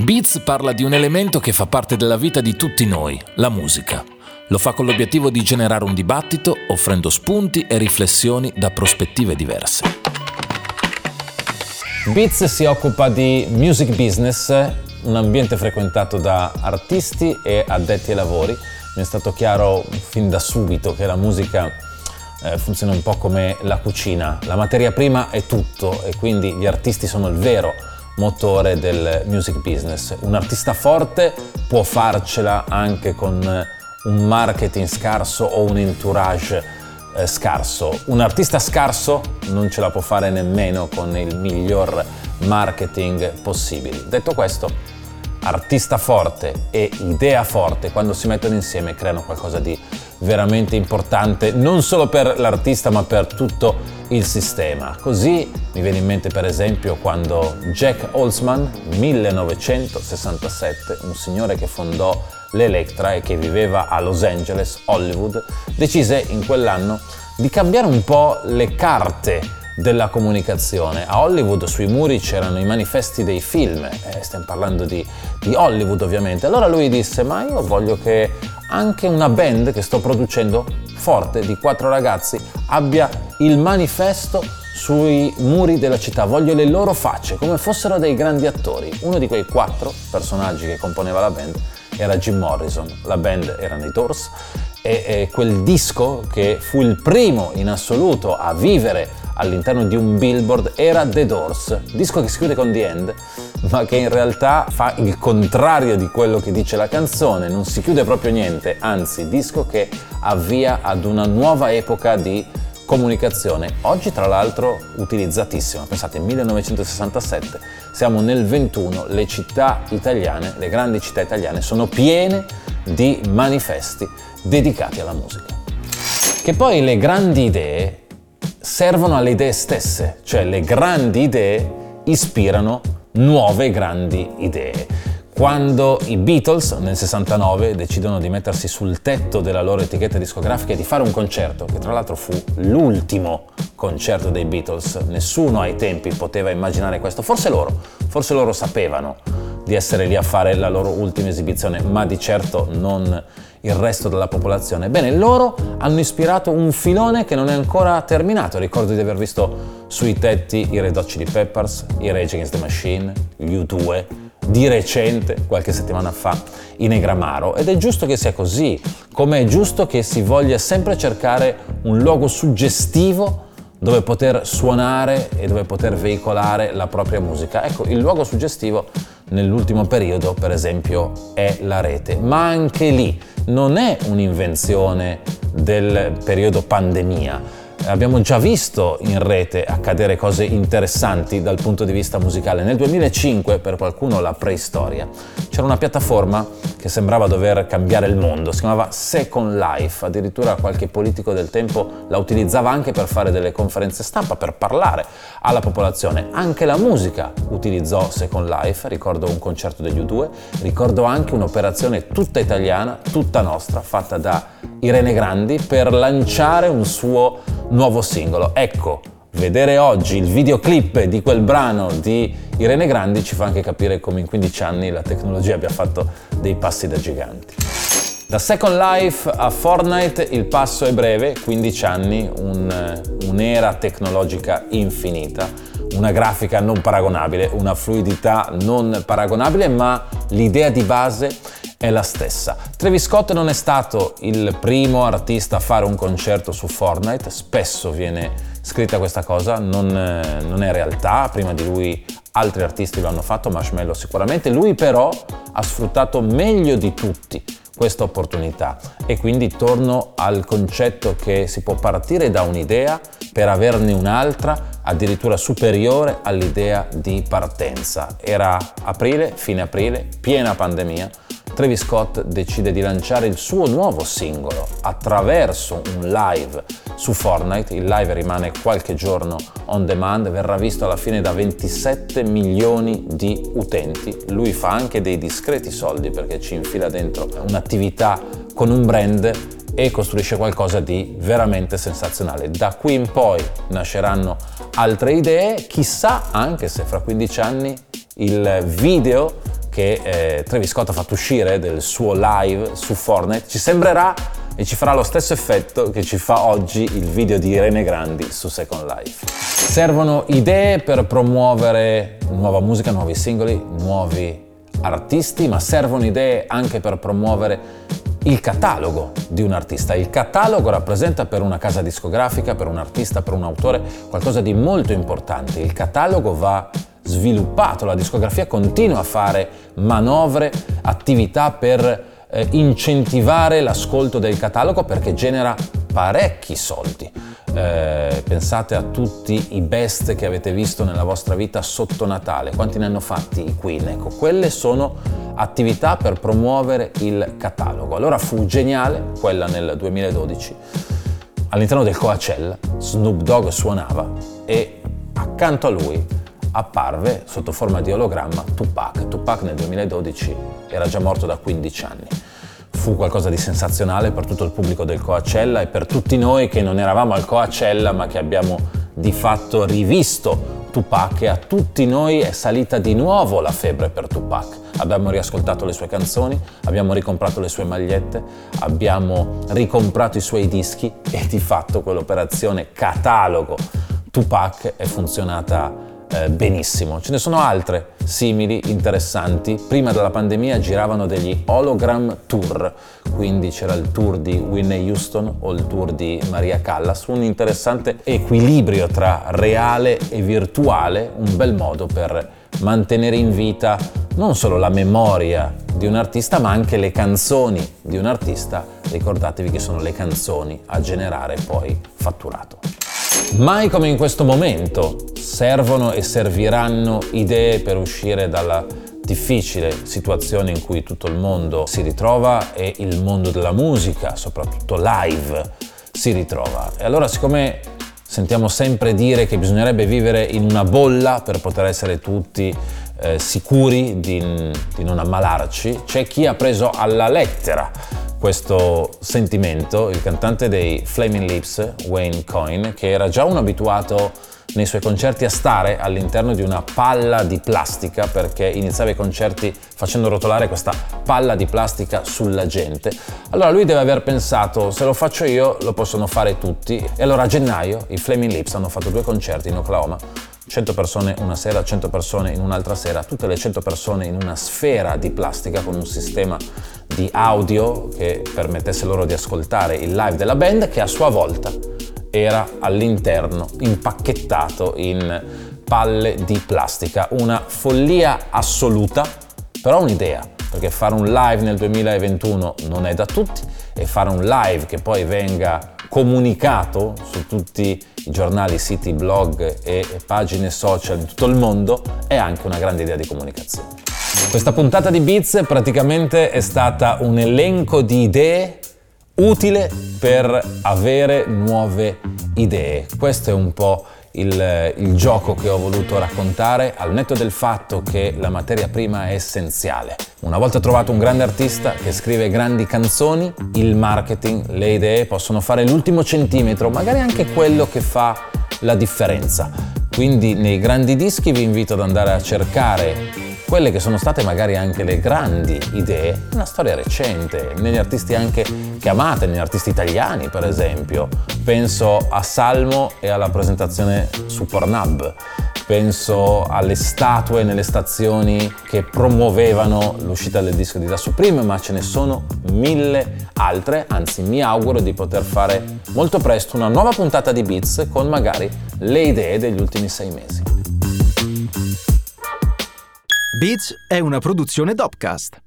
Beats parla di un elemento che fa parte della vita di tutti noi, la musica. Lo fa con l'obiettivo di generare un dibattito, offrendo spunti e riflessioni da prospettive diverse. Beats si occupa di music business, un ambiente frequentato da artisti e addetti ai lavori. Mi è stato chiaro fin da subito che la musica eh, funziona un po' come la cucina. La materia prima è tutto e quindi gli artisti sono il vero motore del music business. Un artista forte può farcela anche con un marketing scarso o un entourage eh, scarso. Un artista scarso non ce la può fare nemmeno con il miglior marketing possibile. Detto questo, artista forte e idea forte quando si mettono insieme creano qualcosa di veramente importante non solo per l'artista ma per tutto il sistema. Così mi viene in mente per esempio quando Jack Holzman, 1967, un signore che fondò l'Electra e che viveva a Los Angeles, Hollywood, decise in quell'anno di cambiare un po' le carte della comunicazione. A Hollywood sui muri c'erano i manifesti dei film, eh, stiamo parlando di, di Hollywood ovviamente. Allora lui disse, ma io voglio che anche una band che sto producendo forte di quattro ragazzi abbia il manifesto sui muri della città, voglio le loro facce come fossero dei grandi attori. Uno di quei quattro personaggi che componeva la band era Jim Morrison, la band erano i Doors e, e quel disco che fu il primo in assoluto a vivere all'interno di un billboard era The Doors, disco che si chiude con The End, ma che in realtà fa il contrario di quello che dice la canzone, non si chiude proprio niente, anzi disco che avvia ad una nuova epoca di comunicazione, oggi tra l'altro utilizzatissima. Pensate, 1967, siamo nel 21, le città italiane, le grandi città italiane sono piene di manifesti dedicati alla musica. Che poi le grandi idee servono alle idee stesse, cioè le grandi idee ispirano nuove grandi idee. Quando i Beatles nel 69 decidono di mettersi sul tetto della loro etichetta discografica e di fare un concerto, che tra l'altro fu l'ultimo concerto dei Beatles, nessuno ai tempi poteva immaginare questo, forse loro, forse loro sapevano di essere lì a fare la loro ultima esibizione, ma di certo non il resto della popolazione. Bene, loro hanno ispirato un filone che non è ancora terminato. Ricordo di aver visto sui tetti i Red Hot Chili Peppers, i Rage Against the Machine, gli U2, di recente, qualche settimana fa, i Negramaro. Ed è giusto che sia così, come è giusto che si voglia sempre cercare un luogo suggestivo dove poter suonare e dove poter veicolare la propria musica. Ecco, il luogo suggestivo nell'ultimo periodo, per esempio, è la rete, ma anche lì non è un'invenzione del periodo pandemia. Abbiamo già visto in rete accadere cose interessanti dal punto di vista musicale. Nel 2005, per qualcuno la preistoria, c'era una piattaforma che sembrava dover cambiare il mondo, si chiamava Second Life, addirittura qualche politico del tempo la utilizzava anche per fare delle conferenze stampa, per parlare alla popolazione. Anche la musica utilizzò Second Life, ricordo un concerto degli U2, ricordo anche un'operazione tutta italiana, tutta nostra, fatta da Irene Grandi per lanciare un suo nuovo singolo. Ecco, vedere oggi il videoclip di quel brano di Irene Grandi ci fa anche capire come in 15 anni la tecnologia abbia fatto dei passi da giganti. Da Second Life a Fortnite il passo è breve, 15 anni, un, un'era tecnologica infinita, una grafica non paragonabile, una fluidità non paragonabile, ma l'idea di base è la stessa. Travis Scott non è stato il primo artista a fare un concerto su Fortnite, spesso viene scritta questa cosa, non, eh, non è realtà, prima di lui altri artisti lo hanno fatto, Marshmello sicuramente, lui però ha sfruttato meglio di tutti questa opportunità e quindi torno al concetto che si può partire da un'idea per averne un'altra addirittura superiore all'idea di partenza. Era aprile, fine aprile, piena pandemia, Travis Scott decide di lanciare il suo nuovo singolo attraverso un live su Fortnite. Il live rimane qualche giorno on demand, verrà visto alla fine da 27 milioni di utenti. Lui fa anche dei discreti soldi perché ci infila dentro un'attività con un brand e costruisce qualcosa di veramente sensazionale. Da qui in poi nasceranno altre idee, chissà anche se fra 15 anni il video che eh, Travis Scott ha fatto uscire del suo live su Fortnite ci sembrerà e ci farà lo stesso effetto che ci fa oggi il video di Irene Grandi su Second Life. Servono idee per promuovere nuova musica, nuovi singoli, nuovi artisti, ma servono idee anche per promuovere il catalogo di un artista. Il catalogo rappresenta per una casa discografica, per un artista, per un autore qualcosa di molto importante. Il catalogo va sviluppato, la discografia continua a fare manovre, attività per eh, incentivare l'ascolto del catalogo perché genera parecchi soldi. Eh, pensate a tutti i best che avete visto nella vostra vita sotto Natale, quanti ne hanno fatti i Queen? Ecco, quelle sono attività per promuovere il catalogo. Allora fu geniale quella nel 2012. All'interno del Coachella Snoop Dogg suonava e accanto a lui apparve sotto forma di ologramma Tupac. Tupac nel 2012 era già morto da 15 anni. Fu qualcosa di sensazionale per tutto il pubblico del Coachella e per tutti noi che non eravamo al Coachella ma che abbiamo di fatto rivisto Tupac e a tutti noi è salita di nuovo la febbre per Tupac. Abbiamo riascoltato le sue canzoni, abbiamo ricomprato le sue magliette, abbiamo ricomprato i suoi dischi e di fatto quell'operazione catalogo Tupac è funzionata eh, benissimo. Ce ne sono altre simili, interessanti. Prima della pandemia giravano degli hologram tour, quindi c'era il tour di Whitney Houston o il tour di Maria Callas, un interessante equilibrio tra reale e virtuale, un bel modo per mantenere in vita non solo la memoria di un artista, ma anche le canzoni di un artista. Ricordatevi che sono le canzoni a generare poi fatturato. Mai come in questo momento servono e serviranno idee per uscire dalla difficile situazione in cui tutto il mondo si ritrova e il mondo della musica, soprattutto live, si ritrova. E allora siccome sentiamo sempre dire che bisognerebbe vivere in una bolla per poter essere tutti eh, sicuri di, di non ammalarci, c'è chi ha preso alla lettera questo sentimento, il cantante dei Flaming Lips, Wayne Coyne, che era già un abituato nei suoi concerti a stare all'interno di una palla di plastica perché iniziava i concerti facendo rotolare questa palla di plastica sulla gente. Allora lui deve aver pensato se lo faccio io lo possono fare tutti e allora a gennaio i Flaming Lips hanno fatto due concerti in Oklahoma 100 persone una sera, 100 persone in un'altra sera, tutte le 100 persone in una sfera di plastica con un sistema di audio che permettesse loro di ascoltare il live della band che a sua volta era all'interno impacchettato in palle di plastica. Una follia assoluta, però un'idea, perché fare un live nel 2021 non è da tutti e fare un live che poi venga comunicato su tutti i giornali, siti, blog e pagine social di tutto il mondo è anche una grande idea di comunicazione. Questa puntata di Beats praticamente è stata un elenco di idee utile per avere nuove idee. Questo è un po' il, il, gioco che ho voluto raccontare, al netto del fatto che la materia prima è essenziale. Una volta trovato un grande artista che scrive grandi canzoni, il marketing, le idee possono fare l'ultimo centimetro, magari anche quello che fa la differenza. Quindi nei grandi dischi vi invito ad andare a cercare quelle che sono state magari anche le grandi idee, una storia recente, negli artisti anche che negli artisti italiani per esempio. Penso a Salmo e alla presentazione su Pornhub, penso alle statue nelle stazioni che promuovevano l'uscita del disco di Da Supreme, ma ce ne sono mille altre, anzi mi auguro di poter fare molto presto una nuova puntata di Beats con magari le idee degli ultimi sei mesi. Beats è una produzione Dopcast.